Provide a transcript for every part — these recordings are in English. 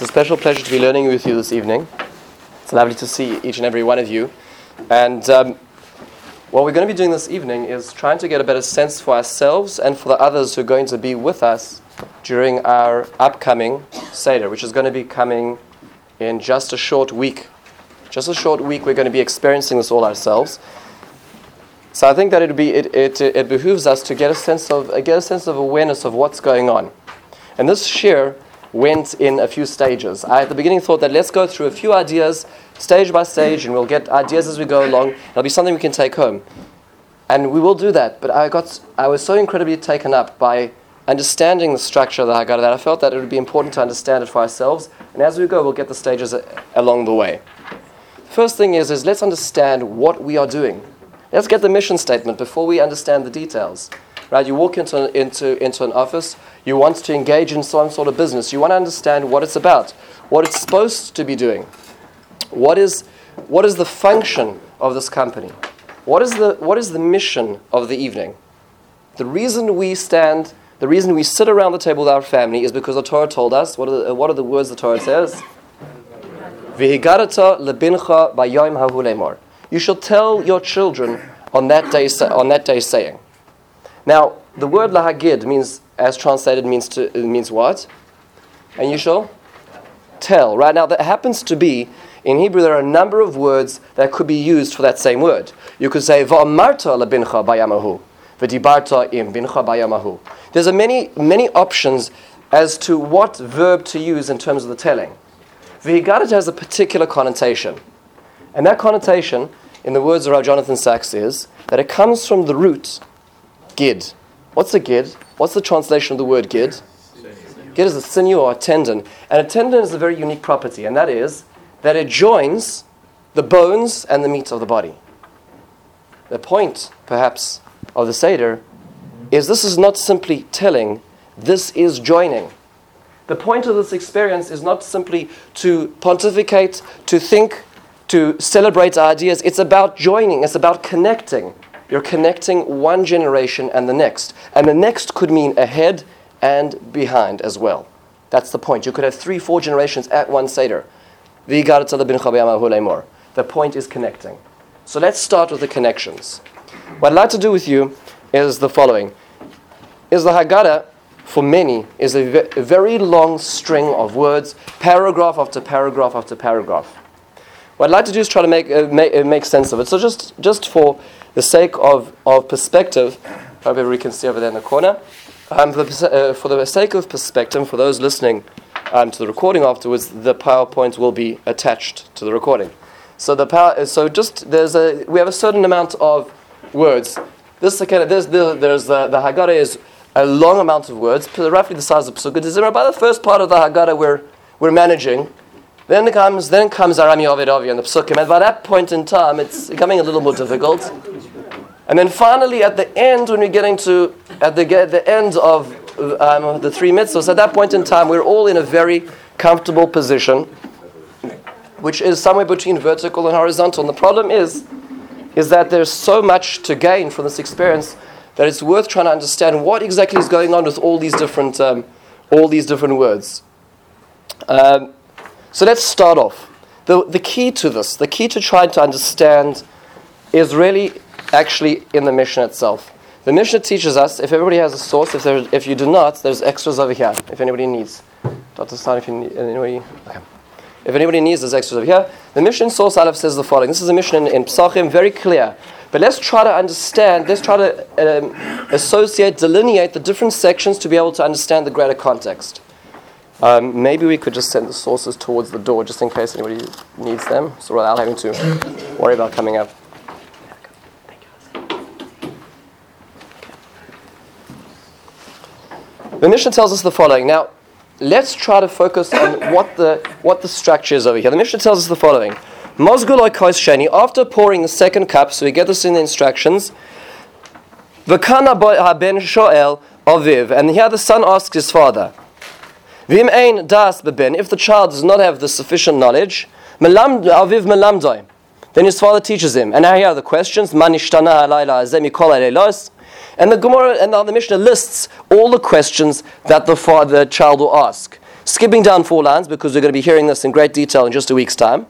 It's a special pleasure to be learning with you this evening. It's lovely to see each and every one of you. And um, what we're going to be doing this evening is trying to get a better sense for ourselves and for the others who are going to be with us during our upcoming Seder, which is going to be coming in just a short week. Just a short week, we're going to be experiencing this all ourselves. So I think that it, be, it, it, it behooves us to get a sense of get a sense of awareness of what's going on. And this shir went in a few stages. I at the beginning thought that let's go through a few ideas stage by stage, and we'll get ideas as we go along. It'll be something we can take home, and we will do that. But I got I was so incredibly taken up by understanding the structure of the Haggadah that I felt that it would be important to understand it for ourselves. And as we go, we'll get the stages along the way. First thing is, is let's understand what we are doing. Let's get the mission statement before we understand the details. Right? You walk into, into, into an office, you want to engage in some sort of business, you want to understand what it's about, what it's supposed to be doing. What is, what is the function of this company? What is, the, what is the mission of the evening? The reason we stand, the reason we sit around the table with our family is because the Torah told us, what are the, what are the words the Torah says? You shall tell your children on that day, on that day saying. Now, the word lahagid means, as translated, means to means what? And you shall tell. Right now, that happens to be in Hebrew. There are a number of words that could be used for that same word. You could say va'amarta lebincha bayamahu, v'dibarta im bincha bayamahu. There's a many many options as to what verb to use in terms of the telling. V'higarat has a particular connotation, and that connotation in the words of Rav Jonathan Sacks, is that it comes from the root gid. What's a gid? What's the translation of the word gid? Gid is a sinew or a tendon. And a tendon is a very unique property, and that is that it joins the bones and the meat of the body. The point, perhaps, of the Seder is this is not simply telling, this is joining. The point of this experience is not simply to pontificate, to think, to celebrate ideas. It's about joining, it's about connecting. You're connecting one generation and the next. And the next could mean ahead and behind as well. That's the point. You could have three, four generations at one Seder. The point is connecting. So let's start with the connections. What I'd like to do with you is the following. Is the Haggadah, for many, is a very long string of words, paragraph after paragraph after paragraph. What I'd like to do is try to make, uh, make, uh, make sense of it. So just, just for the sake of, of perspective, hope everybody can see over there in the corner. Um, for, the, uh, for the sake of perspective, for those listening um, to the recording afterwards, the PowerPoint will be attached to the recording. So the power, uh, so just there's a we have a certain amount of words. This again, there's the, there's uh, the Haggadah is a long amount of words, roughly the size of Pesukah Dezimra. By the first part of the Haggadah, we're we're managing then comes then comes Arami Ovidovi and the Psukim, and by that point in time, it's becoming a little more difficult. And then finally, at the end, when we're getting to at the at the end of um, the three mitzvahs, at that point in time, we're all in a very comfortable position, which is somewhere between vertical and horizontal. And the problem is, is that there's so much to gain from this experience that it's worth trying to understand what exactly is going on with all these different um, all these different words. Um, so let's start off. The, the key to this, the key to trying to understand, is really actually in the Mishnah itself. The Mishnah teaches us, if everybody has a source, if, there, if you do not, there's extras over here, if anybody needs. Dr. Stein, if need, anybody, okay. If anybody needs, there's extras over here. The Mishnah source Aleph says the following. This is a Mishnah in, in Psachim, very clear. But let's try to understand, let's try to um, associate, delineate the different sections to be able to understand the greater context. Um, maybe we could just send the sources towards the door just in case anybody needs them, so without having to worry about coming up. The Mishnah tells us the following. Now, let's try to focus on what the, what the structure is over here. The Mishnah tells us the following. sheni, after pouring the second cup, so we get this in the instructions, V'kana haben shoel aviv, and here the son asks his father, Vim ein das beben, if the child does not have the sufficient knowledge, aviv melamdoi, then his father teaches him. And now here are the questions. And the Gemara and the Mishnah lists all the questions that the father, the child will ask. skipping down four lines because we're going to be hearing this in great detail in just a week's time.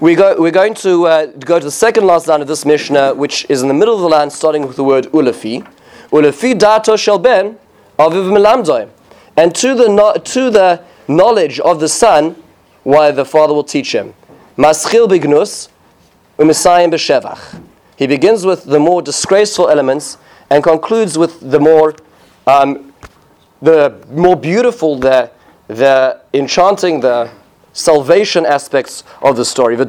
We go, we're going to uh, go to the second last line of this Mishnah, which is in the middle of the line, starting with the word ulafi. Ulafi dato shel ben aviv melamdoi. And to the, no, to the knowledge of the son, why the father will teach him. Maschil bignus umisayim b'shevach. He begins with the more disgraceful elements and concludes with the more, um, the more beautiful, the, the enchanting, the salvation aspects of the story. Oved.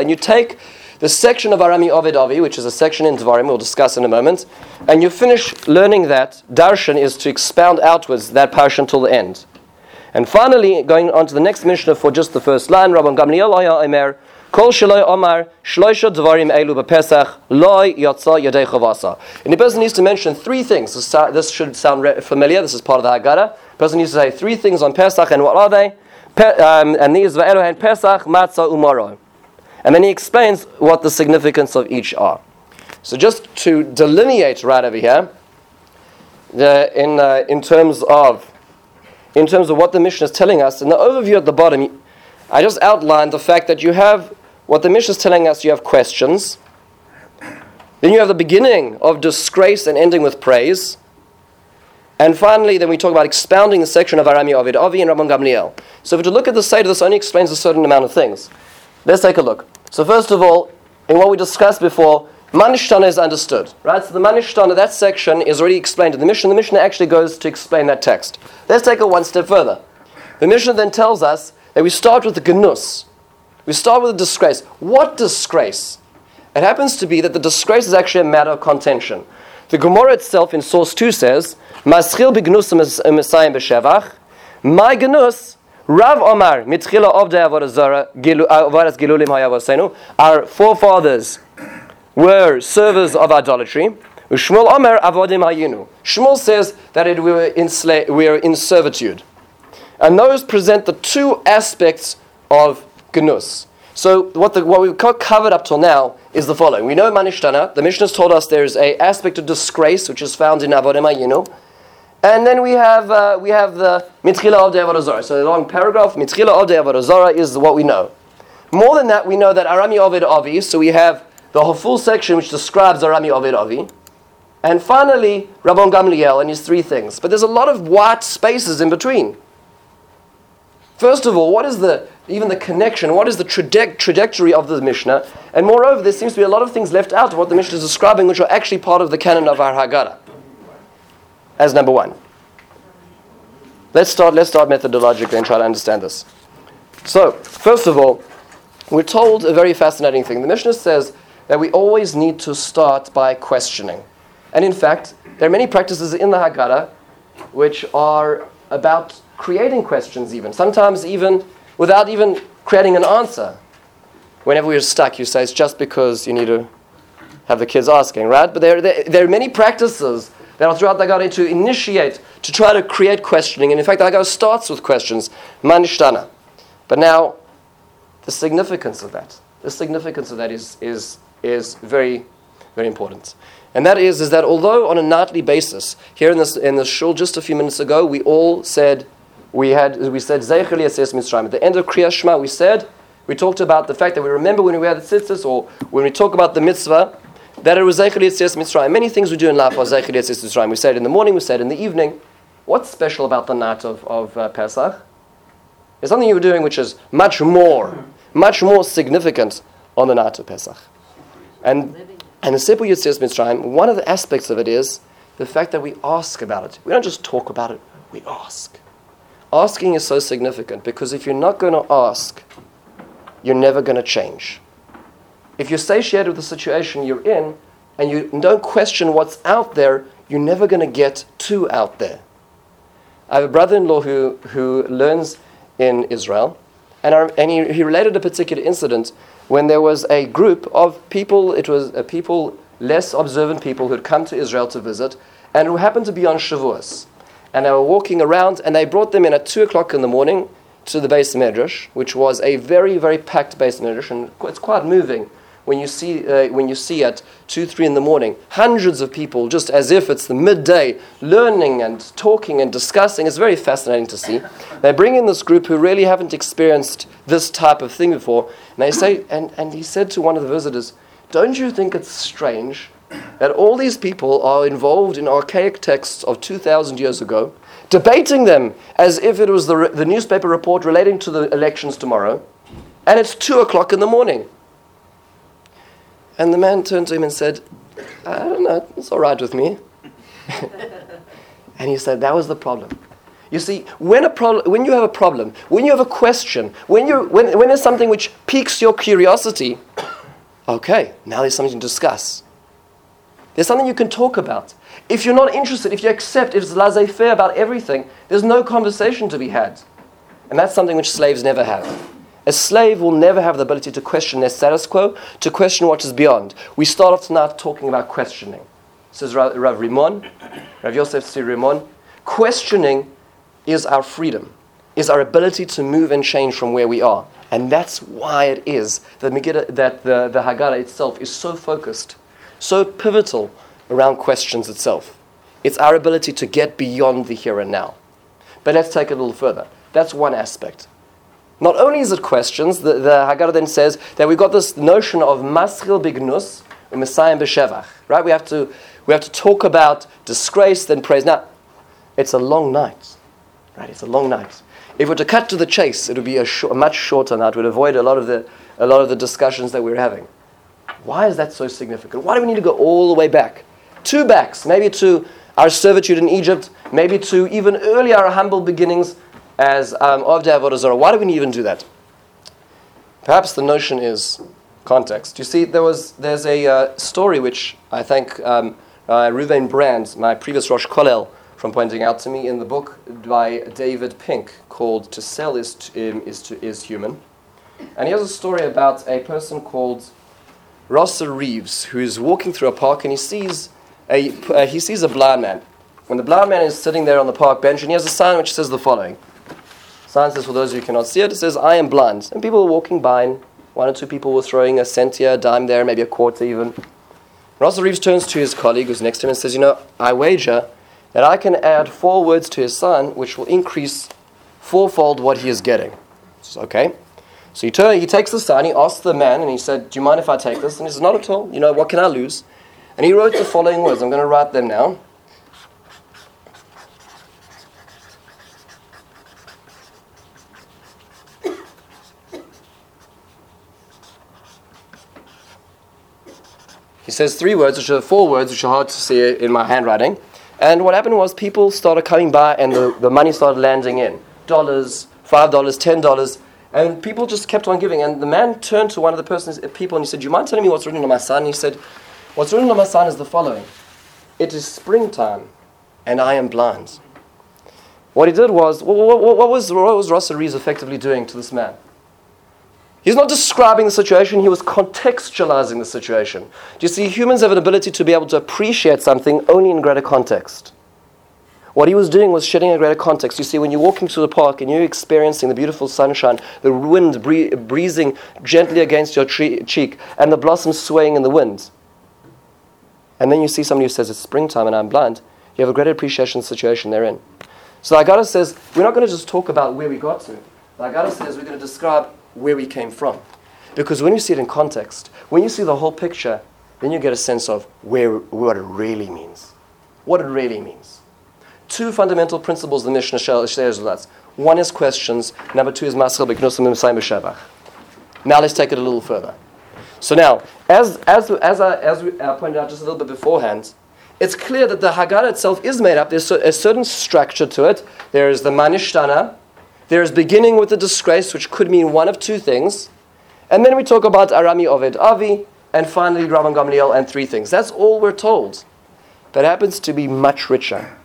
And you take the section of Arami Ovid Avi, which is a section in Dvarim, we'll discuss in a moment, and you finish learning that. Darshan is to expound outwards that parsha until the end. And finally, going on to the next Mishnah for just the first line, Rabban Gamliel Aya Emer, Kol Shaloi Omar, Shloisha Dvarim Elu B'Pesach, Loi Yotza Yadei Chavasa. And the person needs to mention three things. This should sound familiar, this is part of the Haggadah. The person needs to say three things on Pesach, and what are they? Pe- um, and these are Ve'elohen Pesach, Matzah, Umaro. And then he explains what the significance of each are. So just to delineate right over here, the, in, uh, in terms of in terms of what the Mishnah is telling us, in the overview at the bottom, I just outlined the fact that you have what the Mishnah is telling us, you have questions. Then you have the beginning of disgrace and ending with praise. And finally, then we talk about expounding the section of Arami Ovid Avi and Rabban Gamliel. So if you look at the Seder, this only explains a certain amount of things. Let's take a look. So first of all, in what we discussed before, Manishtana is understood, right? So the Manishtana, that section is already explained in the Mishnah. The Mishnah actually goes to explain that text. Let's take it one step further. The Mishnah then tells us that we start with the Genus. We start with the disgrace. What disgrace? It happens to be that the disgrace is actually a matter of contention. The Gemara itself in source 2 says, Maschil b'shevach, my genus, Rav Omar, mitchila avdei avodas gilulim hayavosenu, our forefathers were servers of idolatry. Shmuel Omer avodim hayinu. Shmuel says that it, we, were in sla- we were in servitude. And those present the two aspects of Gnus. So what, the, what we've covered up till now is the following. We know Manishtana. The Mishnah has told us there is a aspect of disgrace which is found in Avodim Hayinu. And then we have, uh, we have the Mitchila of Devarazara. So the long paragraph, Mitchila of Devarazara is what we know. More than that, we know that Arami Ovid Avi, so we have the full section which describes Arami Ovid Avi. And finally, Rabban Gamliel and his three things. But there's a lot of white spaces in between. First of all, what is the even the connection? What is the traje- trajectory of the Mishnah? And moreover, there seems to be a lot of things left out of what the Mishnah is describing, which are actually part of the canon of our Haggadah. As number one. Let's start. Let's start methodologically and try to understand this. So, first of all, we're told a very fascinating thing. The Mishnah says that we always need to start by questioning. And in fact, there are many practices in the Haggadah which are about creating questions, even. Sometimes, even without even creating an answer. Whenever we're stuck, you say it's just because you need to have the kids asking, right? But there, there, there are many practices that are throughout the Haggadah to initiate, to try to create questioning. And in fact, the Haggadah starts with questions, manishtana. But now, the significance of that, the significance of that is, is, is very, very important. And that is, is that although on a nightly basis, here in this, in the shul just a few minutes ago, we all said, we had, we said, Zeichel Yases Mitzrayim. At the end of Kriyas Shema, we said, we talked about the fact that we remember when we had the tzitzis, or when we talk about the mitzvah, that it was Zeichel Yases Mitzrayim. Many things we do in life are Zeichel Yases Mitzrayim. We said in the morning, we said in the evening. What's special about the night of, of uh, Pesach? There's something you were doing which is much more, much more significant on the night of Pesach. And and the Sipur Yitzias Mitzrayim, one of the aspects of it is the fact that we ask about it. We don't just talk about it, we ask. Asking is so significant because if you're not going to ask, you're never going to change. If you're satiated with the situation you're in and you don't question what's out there, you're never going to get to out there. I have a brother in law who, who learns in Israel, and, I, and he, he related a particular incident when there was a group of people, it was uh, people, less observant people who had come to Israel to visit, and who happened to be on Shavuos. And they were walking around, and they brought them in at 2 o'clock in the morning to the beis medrash, which was a very, very packed beis medrash, and it's quite moving when you see, uh, when you see at 2, 3 in the morning, hundreds of people, just as if it's the midday, learning and talking and discussing. It's very fascinating to see. They bring in this group who really haven't experienced this type of thing before. And they say, and, and he said to one of the visitors, Don't you think it's strange that all these people are involved in archaic texts of 2,000 years ago, debating them as if it was the, the newspaper report relating to the elections tomorrow, and it's 2 o'clock in the morning? And the man turned to him and said, I don't know, it's all right with me. and he said, That was the problem. You see, when, a prob- when you have a problem, when you have a question, when, you when, when there's something which piques your curiosity, okay, now there's something to discuss. There's something you can talk about. If you're not interested, if you accept, it's laissez faire about everything, there's no conversation to be had. And that's something which slaves never have. A slave will never have the ability to question their status quo, to question what is beyond. We start off tonight talking about questioning. Says Rav, Rimon, Rav Yosef Tzvi Rimon, questioning is our freedom, is our ability to move and change from where we are. And that's why it is that, Megillah, that the, the Haggadah itself is so focused, so pivotal around questions itself. It's our ability to get beyond the here and now. But let's take it a little further. That's one aspect. Not only is it questions, the, the Haggadah then says that we've got this notion of maschil bignus, Messiah b'shevach, right? We have to we have to talk about disgrace, then praise. Now, it's a long night, right? It's a long night. If we were to cut to the chase, it would be a, sh- a much shorter night. We'd avoid a lot of the a lot of the discussions that we're having. Why is that so significant? Why do we need to go all the way back? Two backs, maybe to our servitude in Egypt, maybe to even earlier our humble beginnings as um, Avdei Avodah Zarah. Why do we even do that? Perhaps the notion is context. You see, there was there's a uh, story which I thank um, uh, Reuven Brand, my previous Rosh Kollel, from pointing out to me in the book by David Pink called "To Sell Is is, to, is Human," and he has a story about a person called Rosser Reeves who is walking through a park and he sees a uh, he sees a blind man. When the blind man is sitting there on the park bench and he has a sign which says the following sign says, for those who cannot see it, it says, I am blind. And people were walking by, and one or two people were throwing a cent here, a dime there, maybe a quarter even. Rosser Reeves turns to his colleague who's next to him and says, You know, I wager that I can add four words to his sign which will increase fourfold what he is getting. Says, okay. So he, he takes the sign, he asks the man, and he said, Do you mind if I take this? And he says, Not at all. You know, what can I lose? And he wrote the following words. I'm going to write them now. He says three words, which are four words, which are hard to see in my handwriting. And what happened was people started coming by and the, the money started landing in. Dollars, five dollars, ten dollars. And people just kept on giving. And the man turned to one of the persons, people and he said, Do you mind telling me what's written on my sign? And he said, What's written on my sign is the following It is springtime and I am blind. What he did was, what, what, what was, what was Rosser Reeves effectively doing to this man? He's not describing the situation, he was contextualizing the situation. Do you see, humans have an ability to be able to appreciate something only in greater context. What he was doing was shedding a greater context. You see, when you're walking through the park and you're experiencing the beautiful sunshine, the wind bree- breezing gently against your tree- cheek, and the blossoms swaying in the wind, and then you see somebody who says it's springtime and I'm blind, you have a greater appreciation of the situation they're in. So Haggadah says, we're not going to just talk about where we got to. Haggadah says we're going to describe where we came from. Because when you see it in context, when you see the whole picture, then you get a sense of where, what it really means. What it really means. Two fundamental principles the Mishnah shares with us. One is questions, number two is Maschil Beknusim Shevach. Now let's take it a little further. So now, as, as, as, I, as we I pointed out just a little bit beforehand, it's clear that the Haggadah itself is made up. There's a certain structure to it. There is the Manishtana, there is beginning with the disgrace, which could mean one of two things. And then we talk about Arami Oved Avi, and finally Rabban Gamliel, and three things. That's all we're told. But it happens to be much richer,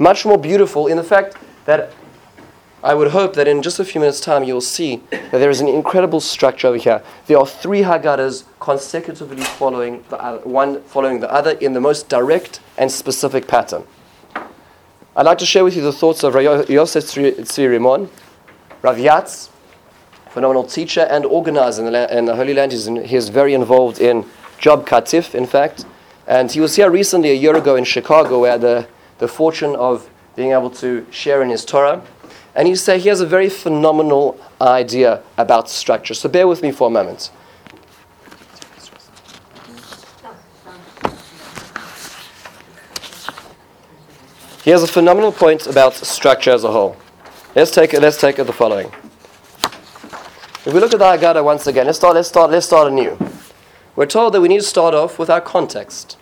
much more beautiful in the fact that I would hope that in just a few minutes' time you'll see that there is an incredible structure over here. There are three Haggadahs consecutively following the other, one following the other in the most direct and specific pattern. I'd like to share with you the thoughts of Yosef Tzvi Rimon, Rav Yatz, phenomenal teacher and organizer in the, in the Holy Land. He's, in, he's very involved in Gush Katif, in fact. And he was here recently, a year ago in Chicago, where the, the fortune of being able to share in his Torah. And he said he has a very phenomenal idea about structure. So bear with me for a moment. He has a phenomenal point about structure as a whole. Let's take let's take the following. If we look at the Haggadah once again, let's start, let's start, let's start anew. We're told that we need to start off with our context.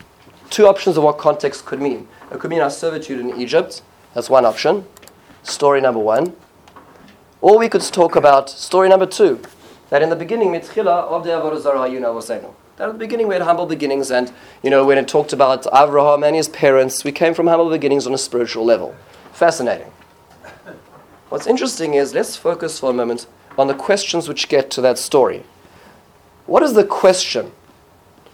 Two options of what context could mean. Our servitude in Egypt. That's one option. Story number one. Or we could talk about story number two. That in the beginning, Mitchila of the Avodah That at the beginning we had humble beginnings, and you know when it talked about Avraham and his parents, we came from humble beginnings on a spiritual level. Fascinating. What's interesting is let's focus for a moment on the questions which get to that story. What is the question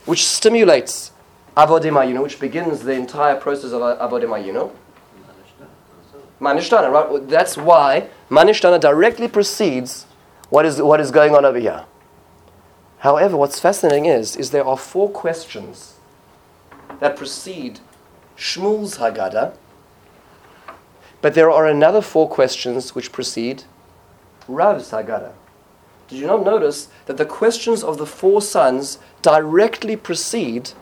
which stimulates Avodim which begins the entire process of Avodim Hayinu? Manishtana, right? That's why Manishtana directly precedes what is, what is going on over here. However, what's fascinating is, is there are four questions that precede Shmuel's Haggadah, but there are another four questions which precede Rav's Haggadah. Did you not notice that the questions of the four sons directly precede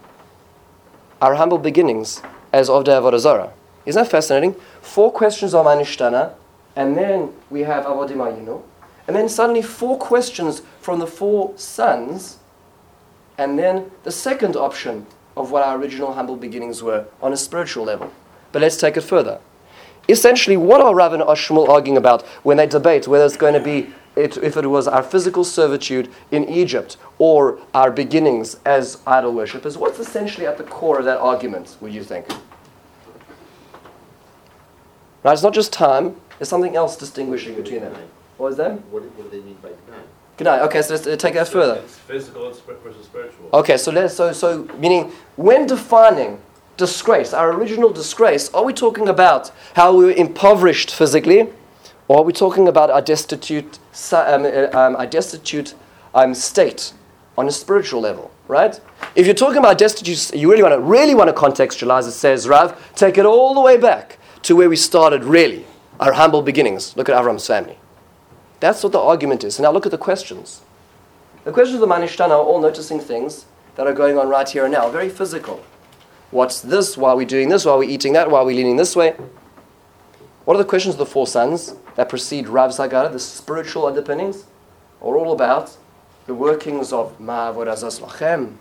our humble beginnings as of the Avodah Zarah? Isn't that fascinating? Four questions of Manishtana, and then we have Avodim Hayinu, and then suddenly four questions from the four sons, and then the second option of what our original humble beginnings were on a spiritual level. But let's take it further. Essentially, what are Rav and Ashmul arguing about when they debate whether it's going to be it, if it was our physical servitude in Egypt or our beginnings as idol worshippers? What's essentially at the core of that argument, would you think? Right, it's not just time, there's something else distinguishing between them. What is that? What, what do they mean by deny? Good night. Okay, so let's uh, take that further. It's physical versus spiritual. Okay, so let's so so meaning when defining disgrace, our original disgrace, are we talking about how we were impoverished physically, or are we talking about our destitute, um, uh, um, our destitute um, state on a spiritual level? Right? If you're talking about destitute, you really want to really want to contextualize. It says Rav, take it all the way back to where we started. Really, our humble beginnings. Look at Avram's family. That's what the argument is. Now look at the questions. The questions of the Manishtana are all noticing things that are going on right here and now, very physical. What's this? Why are we doing this? Why are we eating that? Why are we leaning this way? What are the questions of the four sons that precede Rav Zagara, the spiritual underpinnings? Are all about the workings of Ma'avorazas Lachem,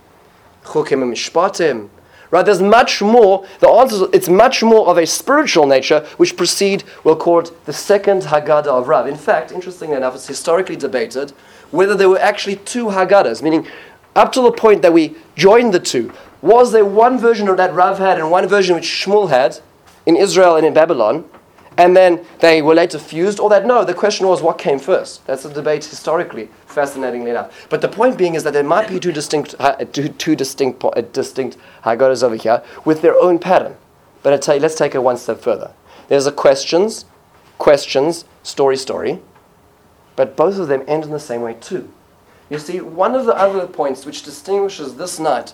Chukim Mishpatim. Right, there's much more, the answer it's much more of a spiritual nature which precede, we'll call it the second Haggadah of Rav. In fact, interestingly enough, it's historically debated whether there were actually two Haggadahs, meaning up to the point that we joined the two. Was there one version of that Rav had and one version which Shmuel had in Israel and in Babylon? And then they were later fused, or that no, the question was what came first. That's a debate historically, fascinatingly enough. But the point being is that there might be two distinct, two, two distinct, uh, distinct Haggadahs over here with their own pattern. But I tell you, let's take it one step further. There's a questions, questions, story, story, but both of them end in the same way too. You see, one of the other points which distinguishes this night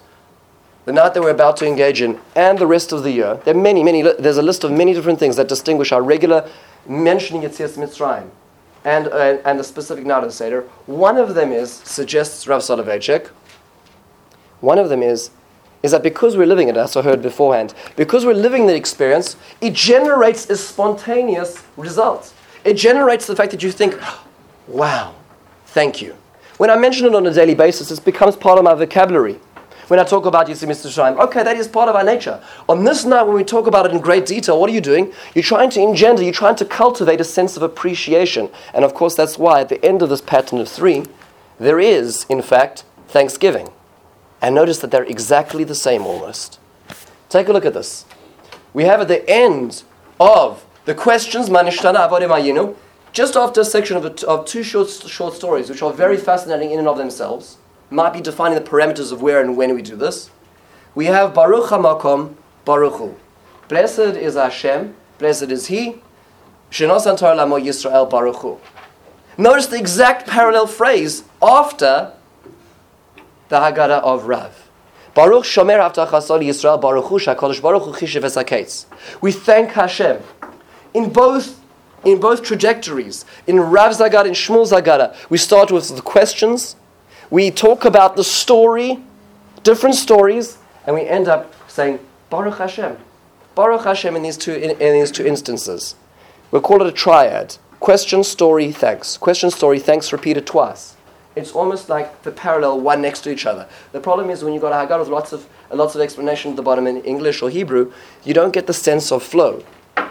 the night that we're about to engage in, and the rest of the year, there are many, many, there's a list of many different things that distinguish our regular mentioning Yetzias Mitzrayim and, uh, and the specific night of the Seder. One of them is, suggests Rav Soloveitchik, one of them is, is that because we're living it, as I heard beforehand, because we're living the experience, it generates a spontaneous result. It generates the fact that you think, wow, thank you. When I mention it on a daily basis, it becomes part of my vocabulary when I talk about Yisim Mitzrayim. Okay, that is part of our nature. On this night, when we talk about it in great detail, what are you doing? You're trying to engender, you're trying to cultivate a sense of appreciation. And of course, that's why at the end of this pattern of three, there is, in fact, thanksgiving. And notice that they're exactly the same almost. Take a look at this. We have at the end of the questions, Manishtana Avodim Ayinu, just after a section of, of two short, short stories, which are very fascinating in and of themselves might be defining the parameters of where and when we do this. We have Baruch HaMakom, Baruch Hu. Blessed is Hashem, blessed is He, Shenosan Torah Lamo Yisrael Baruch Hu. Notice the exact parallel phrase after the Haggadah of Rav. Baruch Shomer Avtachasol Yisrael Baruch Hu Shakadosh Baruch Hu Chishev. We thank Hashem in both in both trajectories. In Rav's Haggadah, in Shmuel's Haggadah, we start with the questions. We talk about the story, different stories, and we end up saying Baruch Hashem. Baruch Hashem in these two in, in these two instances. We'll call it a triad. Question, story, thanks. Question, story, thanks repeated twice. It's almost like the parallel one next to each other. The problem is when you've got a Haggadah with lots of, lots of explanation at the bottom in English or Hebrew, you don't get the sense of flow.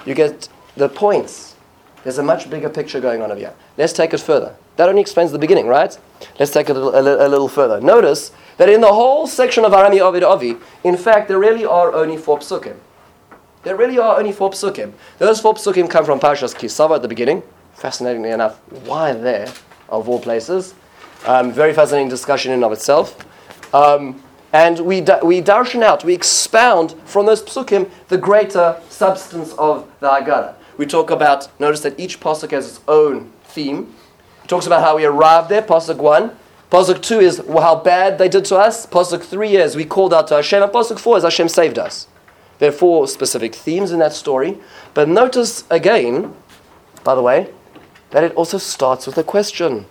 You get the points. There's a much bigger picture going on over here. Let's take it further. That only explains the beginning, right? Let's take it a little, a, a little further. Notice that in the whole section of Arami Ovid Ovi, in fact, there really are only four psukim. There really are only four psukim. Those four psukim come from Parshas Kisava at the beginning. Fascinatingly enough, why there, of all places? Um, very fascinating discussion in of itself. Um, and we, da- we darshan out, we expound from those psukim the greater substance of the Haggadah. We talk about, notice that each pasuk has its own theme. Talks about how we arrived there, pasuk 1. Pasuk 2 is how bad they did to us. Pasuk 3 is we called out to Hashem. And pasuk 4 is Hashem saved us. There are four specific themes in that story. But notice again, by the way, that it also starts with a question.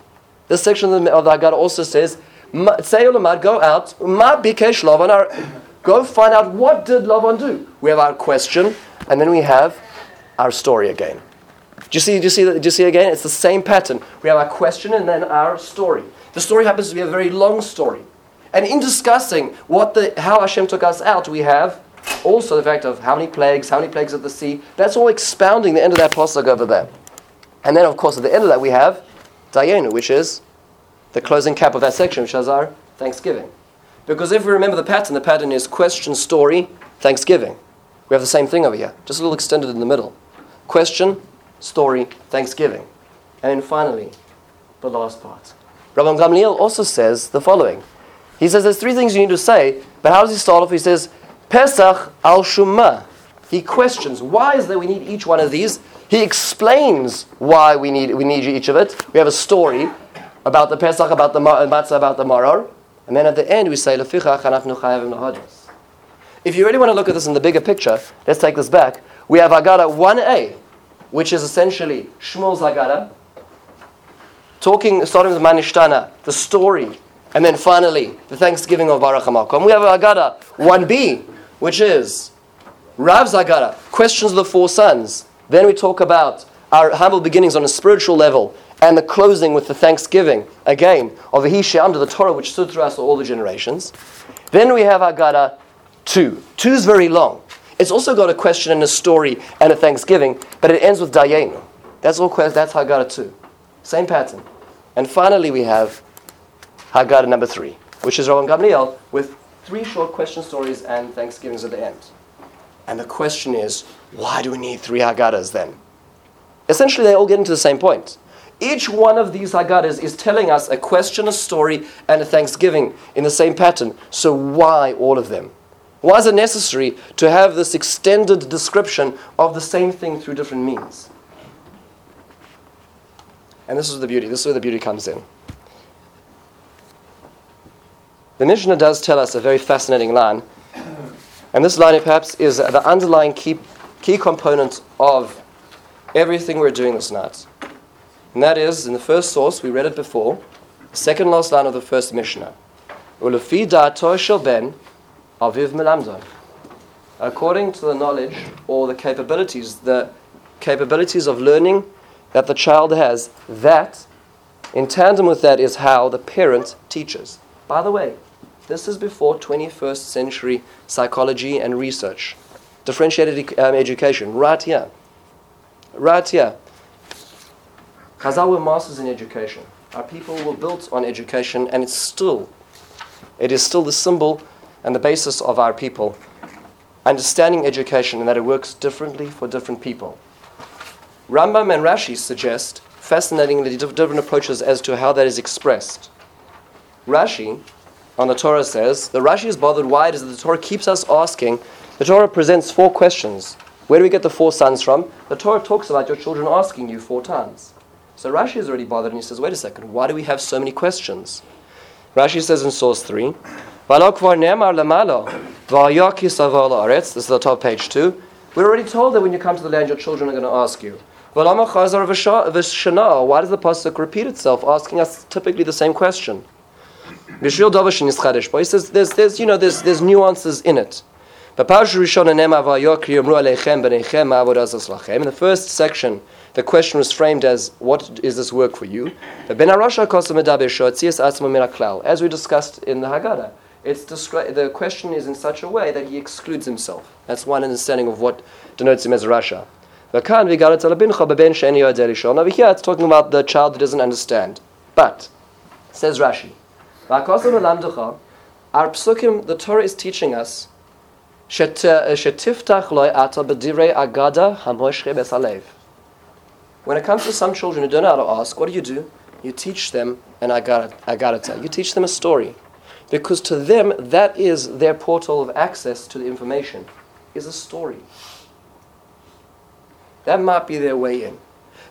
This section of the, Haggadah also says, Say Olamad, go out, Ma Lavan, go find out what did Lavan do. We have our question, and then we have our story again. Do you see? Do you see? Do you see again? It's the same pattern. We have our question and then our story. The story happens to be a very long story, and in discussing what the how Hashem took us out, we have also the fact of how many plagues, how many plagues of the sea. That's all expounding the end of that pasuk over there. And then, of course, at the end of that, we have Dayenu, which is the closing cap of that section, which is our Thanksgiving. Because if we remember the pattern, the pattern is question, story, Thanksgiving. We have the same thing over here, just a little extended in the middle. Question, story, Thanksgiving. And then finally, the last part. Rabban Gamliel also says the following. He says there's three things you need to say, but how does he start off? He says, Pesach al Shumma. He questions, why is that we need each one of these? He explains why we need, we need each of it. We have a story about the Pesach, about the uh, matzah, about the maror. And then at the end we say, Lefichach anachnu chayavim If you really want to look at this in the bigger picture, let's take this back. We have Agada 1a, which is essentially Shmuel's Haggadah, talking, starting with Manishtana, the story, and then finally the Thanksgiving of Baruch HaMakom. We have Haggadah 1b, which is Rav's Haggadah, questions of the four sons. Then we talk about our humble beginnings on a spiritual level and the closing with the thanksgiving, again, of Ahisha under the Torah which stood through us all the generations. Then we have Haggadah 2. 2 is very long. It's also got a question and a story and a thanksgiving, but it ends with Dayenu. That's all. That's Haggadah 2. Same pattern. And finally, we have Haggadah number 3, which is Rabban Gamliel with three short question stories and thanksgivings at the end. And the question is, why do we need three Haggadahs then? Essentially, they all get into the same point. Each one of these Haggadahs is telling us a question, a story, and a thanksgiving in the same pattern. So, why all of them? Why is it necessary to have this extended description of the same thing through different means? And this is the beauty. This is where the beauty comes in. The Mishnah does tell us a very fascinating line. And this line, perhaps, is the underlying key, key component of everything we're doing this night. And that is, in the first source, we read it before, second last line of the first Mishnah. Aviv melamdo. According to the knowledge or the capabilities, the capabilities of learning that the child has, that, in tandem with that, is how the parent teaches. By the way, this is before 21st century psychology and research. Differentiated um, education, right here. Right here. Chazal were masters in education. Our people were built on education, and it's still, it is still the symbol and the basis of our people. Understanding education and that it works differently for different people. Rambam and Rashi suggest fascinatingly different approaches as to how that is expressed. Rashi on the Torah says, the Rashi is bothered why it is that the Torah keeps us asking. The Torah presents four questions. Where do we get the four sons from? The Torah talks about your children asking you four times. So Rashi is already bothered and he says, wait a second, why do we have so many questions? Rashi says in source 3, this is the top page 2. We're already told that when you come to the land, your children are going to ask you. Why does the Pasuk repeat itself, asking us typically the same question? He says there's, there's, you know, there's, there's nuances in it. In the first section, the question was framed as, what is this work for you? As we discussed in the Haggadah, it's descri- the question is in such a way that he excludes himself. That's one understanding of what denotes him as Rasha. Over here it's talking about the child who doesn't understand. But, says Rashi, our psukim, the Torah is teaching us uh, when it comes to some children who don't know how to ask, what do you do? You teach them an agarata. You teach them a story. Because to them, that is their portal of access to the information, is a story. That might be their way in.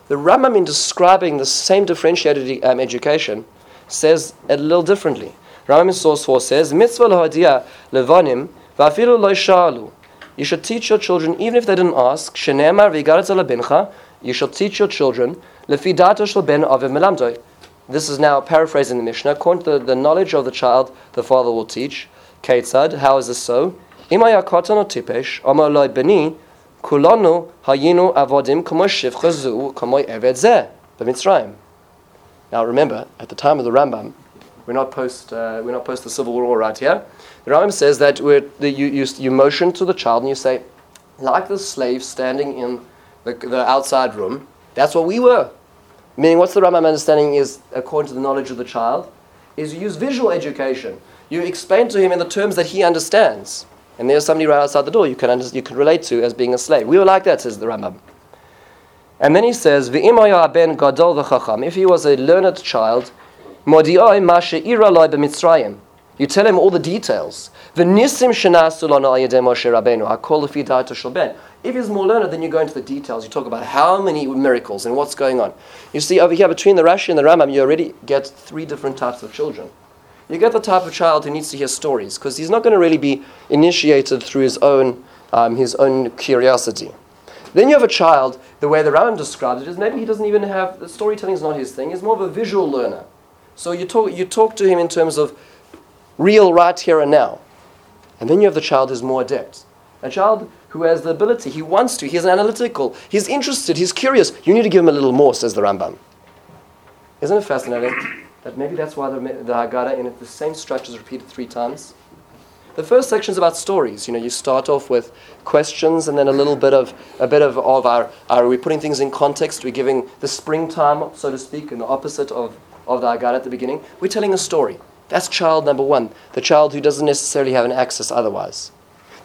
The Rambam, in describing the same differentiated um, education, says a little differently. Rambam in source 4 says, Mitzvah levanim vafilu lo You should teach your children even if they didn't ask, shenemar v'garat you shall teach your children, Lefidato shall ben aviv melamdoi. This is now paraphrasing the Mishnah. According to the, the, knowledge of the child, the father will teach. Ketzad, how is this so? Hayinu avodim eved. Now remember, at the time of the Rambam, we're not post, uh, we're not post the Civil War right here. The Rambam says that the, you, you, you motion to the child and you say, like the slave standing in the, the outside room. That's what we were. Meaning, what's the Rambam understanding is, according to the knowledge of the child, is you use visual education. You explain to him in the terms that he understands. And there's somebody right outside the door you can, under, you can relate to as being a slave. We were like that, says the Rambam. And then he says, ben gadol If he was a learned child. You tell him all the details. V'nisim shenasu lana al Moshe Rabbeinu. Hakol lefi da'ato ben. If he's more learned, then you go into the details. You talk about how many miracles and what's going on. You see, over here between the Rashi and the Rambam, you already get three different types of children. You get the type of child who needs to hear stories because he's not going to really be initiated through his own, um, his own curiosity. Then you have a child, the way the Rambam describes it is maybe he doesn't even have, the storytelling is not his thing, he's more of a visual learner. So you talk, you talk to him in terms of real right here and now. And then you have the child who's more adept. A child who has the ability, he wants to, he's analytical, he's interested, he's curious. You need to give him a little more, says the Rambam. Isn't it fascinating that maybe that's why the, the Haggadah in it, the same structure is repeated three times? The first section is about stories. You know, you start off with questions and then a little bit of a bit of, of our, are we putting things in context? We're giving the springtime, so to speak, and the opposite of, of the Haggadah at the beginning. We're telling a story. That's child number one, the child who doesn't necessarily have an access otherwise.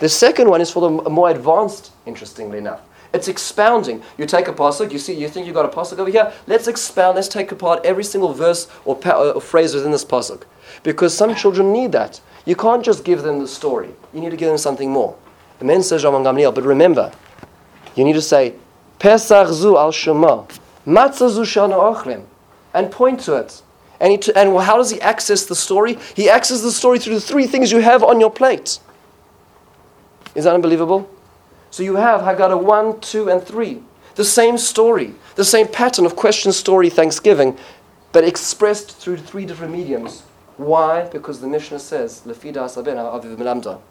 The second one is for the more advanced, interestingly enough. It's expounding. You take a pasuk, you see, you think you've got a pasuk over here. Let's expound. Let's take apart every single verse or, pa- uh, or phrase within this pasuk, because some children need that. You can't just give them the story. You need to give them something more. And then says Rabban Gamliel, but remember, you need to say Pesach zu al Shema, Matzah zu shana and point to it. And, he t- and how does he access the story? He accesses the story through the three things you have on your plate. Is that unbelievable? So you have Haggadah 1, 2, and 3. The same story, the same pattern of question, story, thanksgiving, but expressed through three different mediums. Why? Because the Mishnah says, Lafida Sabena Aviv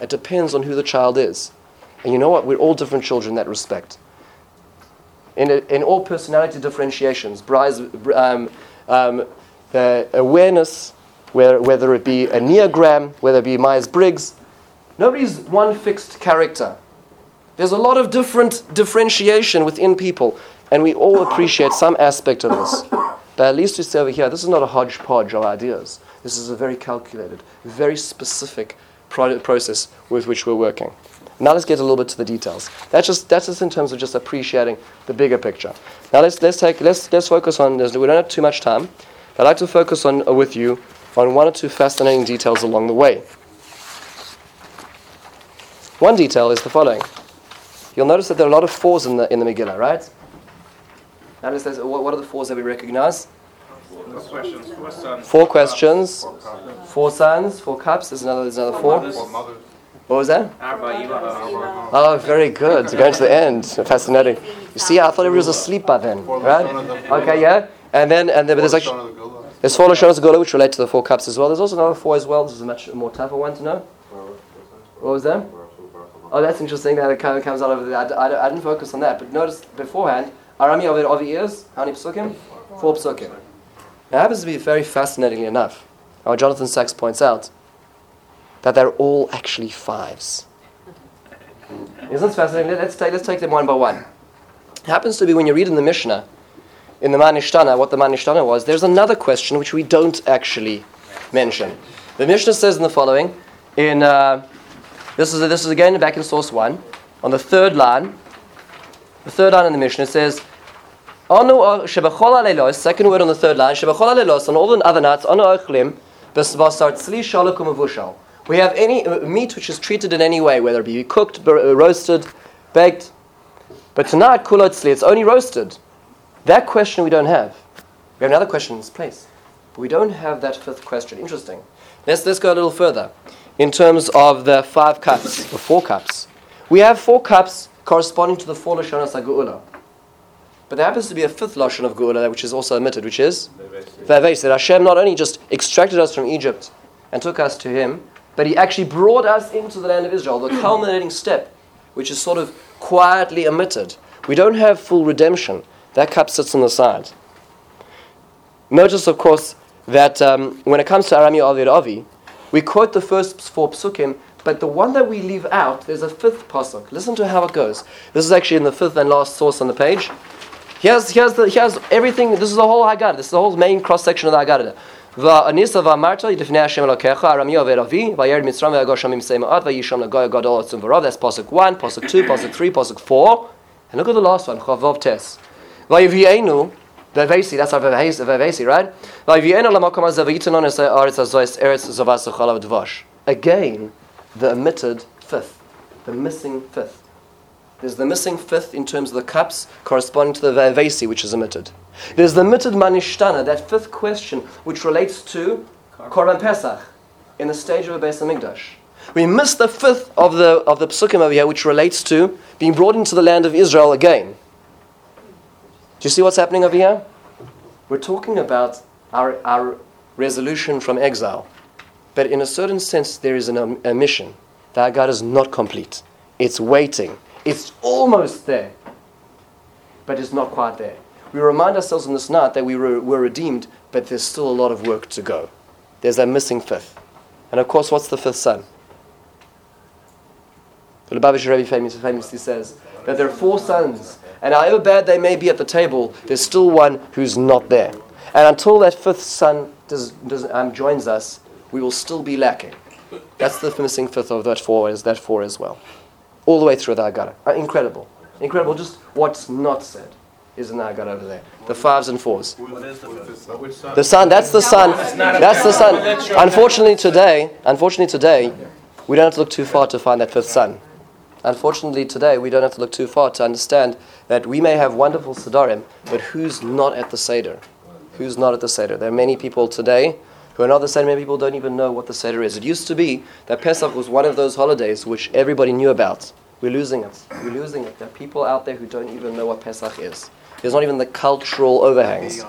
It depends on who the child is. And you know what? We're all different children in that respect. In, in all personality differentiations, um, um, awareness, where, whether it be a Enneagram, whether it be Myers Briggs, Nobody's one fixed character. There's a lot of different differentiation within people, and we all appreciate some aspect of this. But at least we say over here, this is not a hodgepodge of ideas. This is a very calculated, very specific pro- process with which we're working. Now let's get a little bit to the details. That's just that's just in terms of just appreciating the bigger picture. Now let's let's take let's let's focus on. This. We don't have too much time. I'd like to focus on uh, with you on one or two fascinating details along the way. One detail is the following. You'll notice that there are a lot of fours in the, in the Megillah, right? Let's, let's- what what are the fours that we recognize? Four questions, four sons. Four questions, four sons, four cups. There's another, there's another four. What was that? Oh, very good. Going to the end. Fascinating. You see, I thought everybody was asleep by then, right? Okay, yeah. And then, and then, but there's actually there's four Lashonas Gola which relate to the four cups as well. There's also another four as well. This is a much more tougher one to know. What was that? Oh, that's interesting that it kind of comes out of the. I, I, I didn't focus on that, but notice beforehand, Arami Ovid Ovi is how many psukim? Four psukim. It happens to be very fascinatingly enough. How Jonathan Sacks points out that they're all actually fives. Isn't fascinating? Let's take, let's take them one by one. It happens to be when you read in the Mishnah, in the Manishtana, what the Manishtana was, there's another question which we don't actually mention. The Mishnah says in the following, in uh, this is this is again back in source one, on the third line, the third line in the Mishnah it says, Anu shebachol alelos, second word on the third line, shebachol alelos, on all the other nights, anu ochlim, besvasar tzli shalakum avushal. We have any uh, meat which is treated in any way, whether it be cooked, uh, roasted, baked. But tonight, kulot tzli, it's only roasted. That question we don't have. We have another question in its place. But we don't have that fifth question. Interesting. Let's, let's go a little further. In terms of the five cups, or four cups, we have four cups corresponding to the four Lashonas HaGeula. But there happens to be a fifth Lashon of Geula which is also omitted, which is Vavesi. That Hashem not only just extracted us from Egypt and took us to Him, but He actually brought us into the land of Israel, the culminating step, which is sort of quietly omitted. We don't have full redemption. That cup sits on the side. Notice, of course, that um, when it comes to Arami Avid Avi, we quote the first four psukim, but the one that we leave out, there's a fifth pasuk. Listen to how it goes. This is actually in the fifth and last source on the page. Here's, here's, the, here's everything, this is the whole Haggadah, this is the whole main cross section of the Haggadah. והניסה ואמרת לפני השם אלוקיך ארמי עובד אבי וירד מצרים ויגוש שם עם שא מעט וישם לגוי גדול עצום ורוב that's pasuk 1, pasuk 2, pasuk 3, pasuk 4 and look at the last one חבוב טס ויביאנו Vevesi, that's our Vevesi, right? Again, the omitted fifth, the missing fifth. There's the missing fifth in terms of the cups corresponding to the Vevesi, which is omitted. There's the omitted Manishtana, that fifth question, which relates to Korban Pesach in the stage of a Beis Hamikdash. We miss the fifth of the, of the Psukim over here, which relates to being brought into the land of Israel again. Do you see what's happening over here? We're talking about our, our resolution from exile. But in a certain sense, there is an om- omission. That God is not complete. It's waiting. It's almost there, but it's not quite there. We remind ourselves in this night that we were, were redeemed, but there's still a lot of work to go. There's that missing fifth. And of course, what's the fifth son? The Lubavitcher Rebbe famous, famously says that there are four sons, and however bad they may be at the table, there's still one who's not there. And until that fifth son does, does, um, joins us, we will still be lacking. That's the missing fifth of that four, is that four as well. All the way through the Haggadah. Uh, incredible. Incredible. Just what's not said is in the Haggadah over there. The fives and fours. The sun, that's the sun. That's the sun. Unfortunately today, unfortunately today, we don't have to look too far to find that fifth sun. Unfortunately today, we don't have to look too far to understand that we may have wonderful Sedarim, but who's not at the Seder? Who's not at the Seder? There are many people today who are not the Seder. Many people don't even know what the Seder is. It used to be that Pesach was one of those holidays which everybody knew about. We're losing it. We're losing it. There are people out there who don't even know what Pesach is. There's not even the cultural overhangs.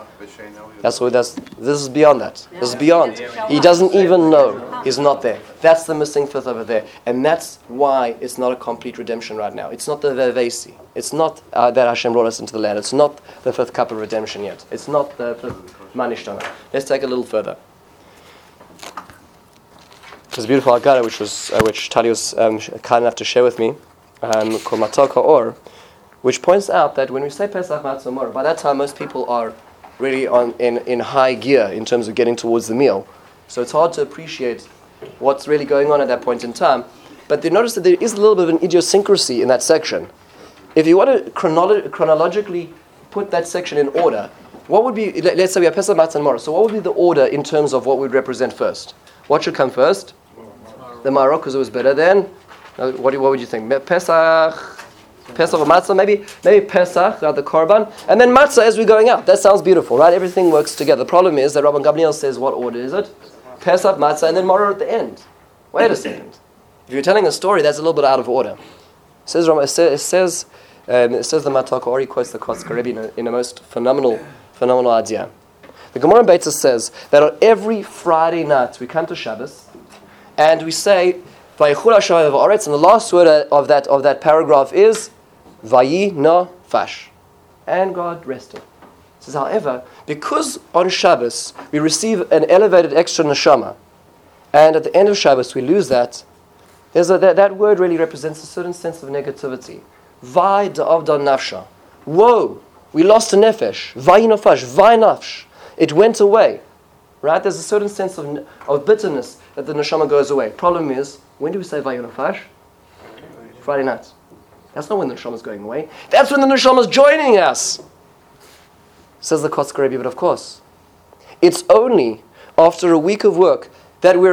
That's what that's. This is beyond that. This is beyond. He doesn't even know. He's not there. That's the missing fifth over there, and that's why it's not a complete redemption right now. It's not the vevesi. It's not uh, that Hashem brought us into the land. It's not the fifth cup of redemption yet. It's not the fifth manishtana. Let's take a little further. There's a beautiful Haggadah which was uh, which Tali was um, kind enough to share with me, um, called Matok Or, which points out that when we say Pesach Matzah Mor, by that time most people are really on in, in high gear in terms of getting towards the meal. So it's hard to appreciate what's really going on at that point in time. But you notice that there is a little bit of an idiosyncrasy in that section. If you want to chronolo- chronologically put that section in order, what would be, let- let's say we have Pesach Matzah Mor, so what would be the order in terms of what we'd represent first? What should come first? The Marok, because it was better then. What, what would you think? Pesach, Pesach or matzah, maybe maybe Pesach, right, the korban, and then matzah as we're going out. That sounds beautiful, right? Everything works together. The problem is that Rabban Gamliel says, what order is it? Pesach, matzah, and then maror at the end. Wait a second. If you're telling a story, that's a little bit out of order. It says, it says, um, it says the Matok Ori quotes the Rebbe in a, in a most phenomenal, phenomenal idea. The Gemara in Beitzah says that on every Friday night we come to Shabbos and we say, and the last word of that, of that paragraph is Vayi no fash. And God rested. It says, however, because on Shabbos we receive an elevated extra neshama, and at the end of Shabbos we lose that, a, that, that word really represents a certain sense of negativity. Vai da'avda nafsha. Woe, we lost a nefesh. Vai nafash, vai nafsh. It went away. Right? There's a certain sense of, of bitterness that the neshama goes away. Problem is, when do we say vai nafash? Friday night. That's not when the neshama is going away. That's when the neshama is joining us. Says the Kotzker but of course, it's only after a week of work that we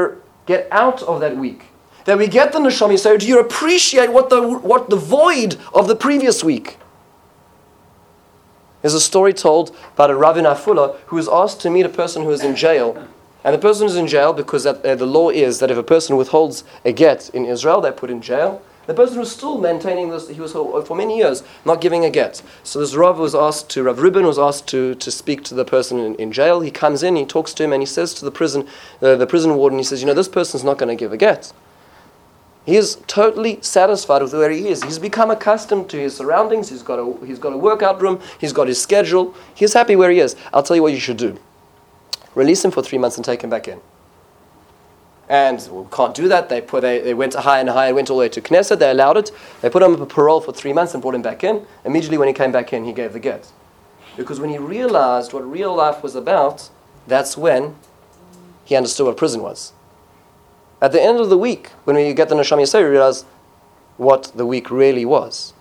get out of that week that we get the neshama. So do you appreciate what the what the void of the previous week? There's a story told about a Rav in Afula who was asked to meet a person who is in jail. And the person is in jail because that, uh, the law is that if a person withholds a get in Israel, they're put in jail. The person was still maintaining this, he was for many years not giving a get. So this Rav was asked to, Rav Rubin was asked to, to speak to the person in, in jail. He comes in, he talks to him, and he says to the prison, uh, the prison warden, he says, You know, this person's not going to give a get. He is totally satisfied with where he is. He's become accustomed to his surroundings. He's got a, he's got a workout room. He's got his schedule. He's happy where he is. I'll tell you what you should do release him for three months and take him back in. And we can't do that. They, put, they, went higher and higher, went all the way to Knesset. They allowed it. They put him on parole for three months and brought him back in. Immediately, when he came back in, he gave the get. Because when he realized what real life was about, that's when he understood what prison was. At the end of the week, when we get the Neshama Yisrael, we realize what the week really was.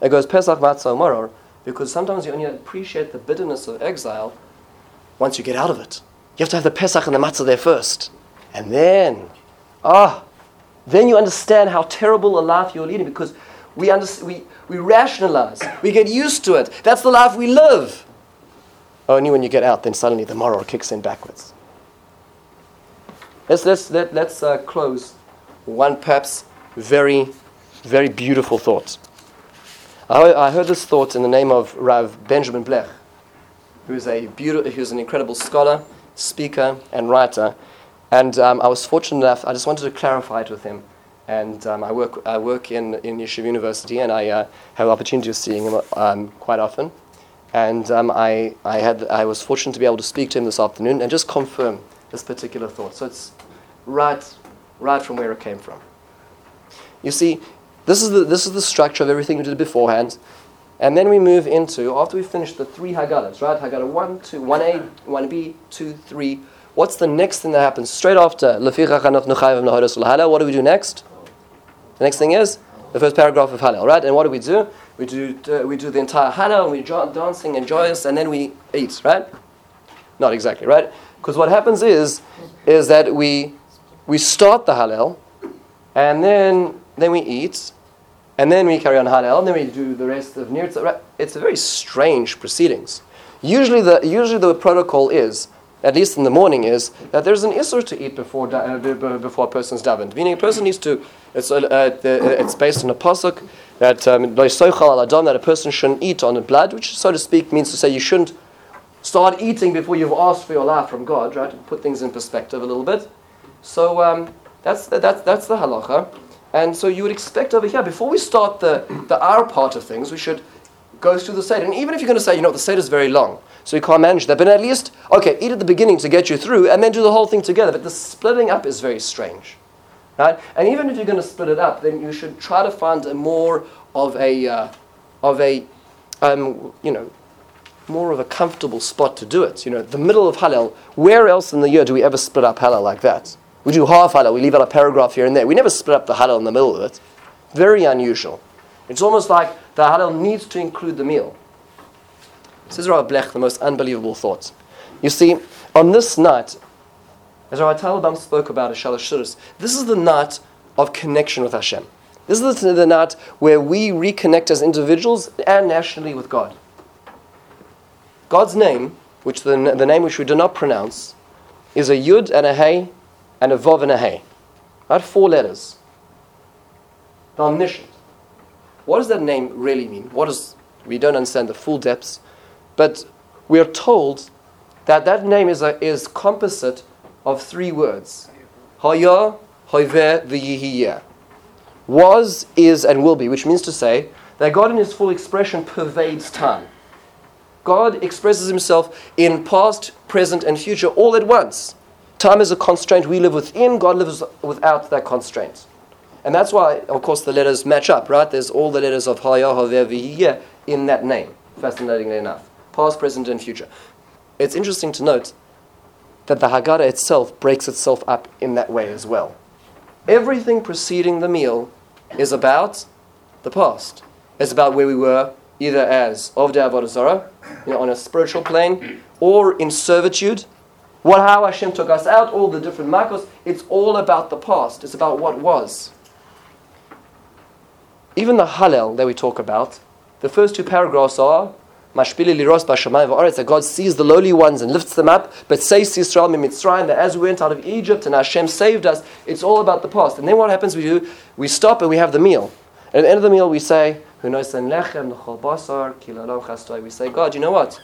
It goes Pesach Matzah Maror, because sometimes you only appreciate the bitterness of exile once you get out of it. You have to have the Pesach and the Matzah there first. And then, ah, then you understand how terrible a life you're leading because we, under, we, we rationalize, we get used to it. That's the life we live. Only when you get out, then suddenly the moral kicks in backwards. Let's, let's, let, let's uh, close one perhaps very, very beautiful thought. I, I heard this thought in the name of Rav Benjamin Blech, who is a beautiful, who's an incredible scholar, speaker, and writer. And um, I was fortunate enough, I just wanted to clarify it with him. And um, I, work, I work in, in Yeshiva University, and I uh, have the opportunity of seeing him um, quite often. And um, I, I, had, I was fortunate to be able to speak to him this afternoon and just confirm this particular thought. So it's right, right from where it came from. You see, this is the, this is the structure of everything we did beforehand. And then we move into, after we finish the three Haggadahs, right? Haggadah 1, 2, 1a, 1b, 2, 3. What's the next thing that happens? Straight after, what do we do next? The next thing is the first paragraph of Hallel, right? And what do we do? We do, uh, we do the entire Hallel, and we're dancing and joyous, and then we eat, right? Not exactly, right? Because what happens is, is that we, we start the Hallel, and then, then we eat, and then we carry on Hallel, and then we do the rest of Nirtzah. Right? It's a very strange proceedings. Usually the, usually the protocol is, at least in the morning, is that there's an issur to eat before, uh, before a person's davened. Meaning a person needs to, it's, uh, uh, it's based on a pasuk that um, that a person shouldn't eat on the blood, which so to speak means to say you shouldn't start eating before you've asked for your life from God, right? To put things in perspective a little bit. So um, that's, the, that's, that's the halacha. And so you would expect over here, before we start the, the our part of things, we should go through the Seder. And even if you're going to say, you know, the Seder is very long, so you can't manage that, but at least, okay, eat at the beginning to get you through, and then do the whole thing together. But the splitting up is very strange. Right? And even if you're going to split it up, then you should try to find a more of a, uh, of a um, you know, more of a comfortable spot to do it. You know, the middle of Hallel, where else in the year do we ever split up Hallel like that? We do half Hallel, we leave out a paragraph here and there. We never split up the Hallel in the middle of it. Very unusual. It's almost like the Hallel needs to include the meal. This is Rabbi Blech, the most unbelievable thought. You see, on this night, as Rabbi Talibam spoke about Shalosh this is the night of connection with Hashem. This is the, the night where we reconnect as individuals and nationally with God. God's name, which the, the name which we do not pronounce, is a yud and a hey and a vav and a hey. Right? Four letters. The omniscient. What does that name really mean? What is we don't understand the full depths, but we are told that that name is a, is composite of three words: Haya, Hoiver, V'yihiyeh. Was, is, and will be, which means to say that God in His full expression pervades time. God expresses Himself in past, present, and future all at once. Time is a constraint we live within. God lives without that constraint. And that's why, of course, the letters match up, right? There's all the letters of Haya, Haver, V'yihiyeh in that name, fascinatingly enough. Past, present, and future. It's interesting to note that the Haggadah itself breaks itself up in that way as well. Everything preceding the meal is about the past. It's about where we were, either as Ovdei Avodah you know, on a spiritual plane, or in servitude. What how Hashem took us out, all the different makos. It's all about the past. It's about what was. Even the Hallel that we talk about, the first two paragraphs are Mashpili liros b'shamayim v'aretz that God sees the lowly ones and lifts them up. But says to Israel mitzrayim that as we went out of Egypt and Hashem saved us, it's all about the past. And then what happens? We do we stop and we have the meal. And at the end of the meal, we say, Who knows lechem basar We say, God, you know what?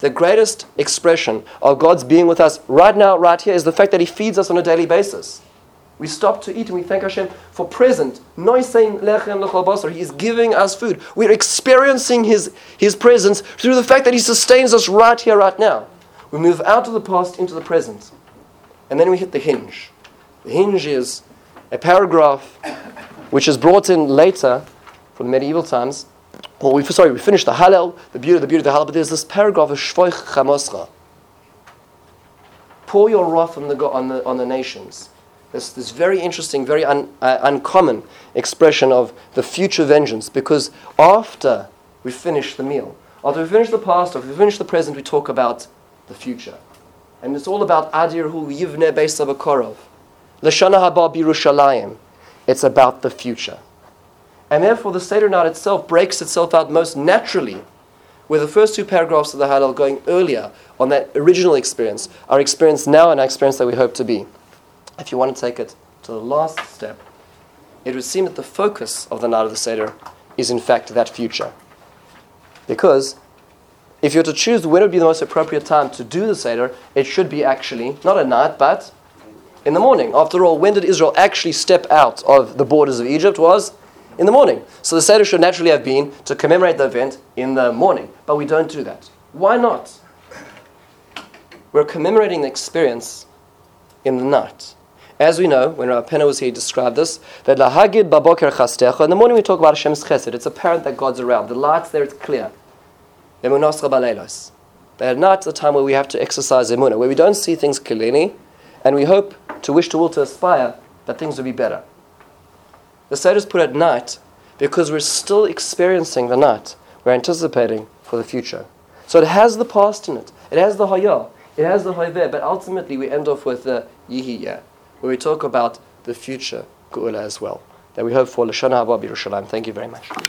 The greatest expression of God's being with us right now, right here, is the fact that He feeds us on a daily basis. We stop to eat and we thank Hashem for present. Noisein lechem basar. He is giving us food. We're experiencing His, His presence through the fact that He sustains us right here, right now. We move out of the past into the present. And then we hit the hinge. The hinge is a paragraph which is brought in later from the medieval times. Well, we, sorry, we finished the Hallel, the beauty, the beauty of the Hallel, but there's this paragraph of Shvoich Chamoscha. Pour your wrath on the, on the, on the nations this, this very interesting, very un, uh, uncommon expression of the future vengeance because after we finish the meal, after we finish the past, after we finish the present, we talk about the future. And it's all about Adir Hu Yivne Beis Korov. Lashana Haba Birushalayim. It's about the future. And therefore, the Seder night itself breaks itself out most naturally with the first two paragraphs of the Hallel going earlier on that original experience, our experience now and our experience that we hope to be if you want to take it to the last step, it would seem that the focus of the night of the Seder is in fact that future. Because if you're to choose when would be the most appropriate time to do the Seder, it should be actually not at night, but in the morning. After all, when did Israel actually step out of the borders of Egypt? Was in the morning. So the Seder should naturally have been to commemorate the event in the morning. But we don't do that. Why not? We're commemorating the experience in the night. As we know, when Rav Penna was here, he described this, that lahagid baboker chastecha, in the morning we talk about Hashem's chesed. It's apparent that God's around. The light's there, it's clear. But at night, the time where we have to exercise emunah, where we don't see things clearly, and we hope to wish to will to aspire that things will be better. The Seder is put at night because we're still experiencing the night. We're anticipating for the future. So it has the past in it. It has the hayah. It has the hayveh. But ultimately we end off with the yihiyah where we talk about the future Geula as well. That we hope for Lashana Haba Yerushalayim. Thank you very much.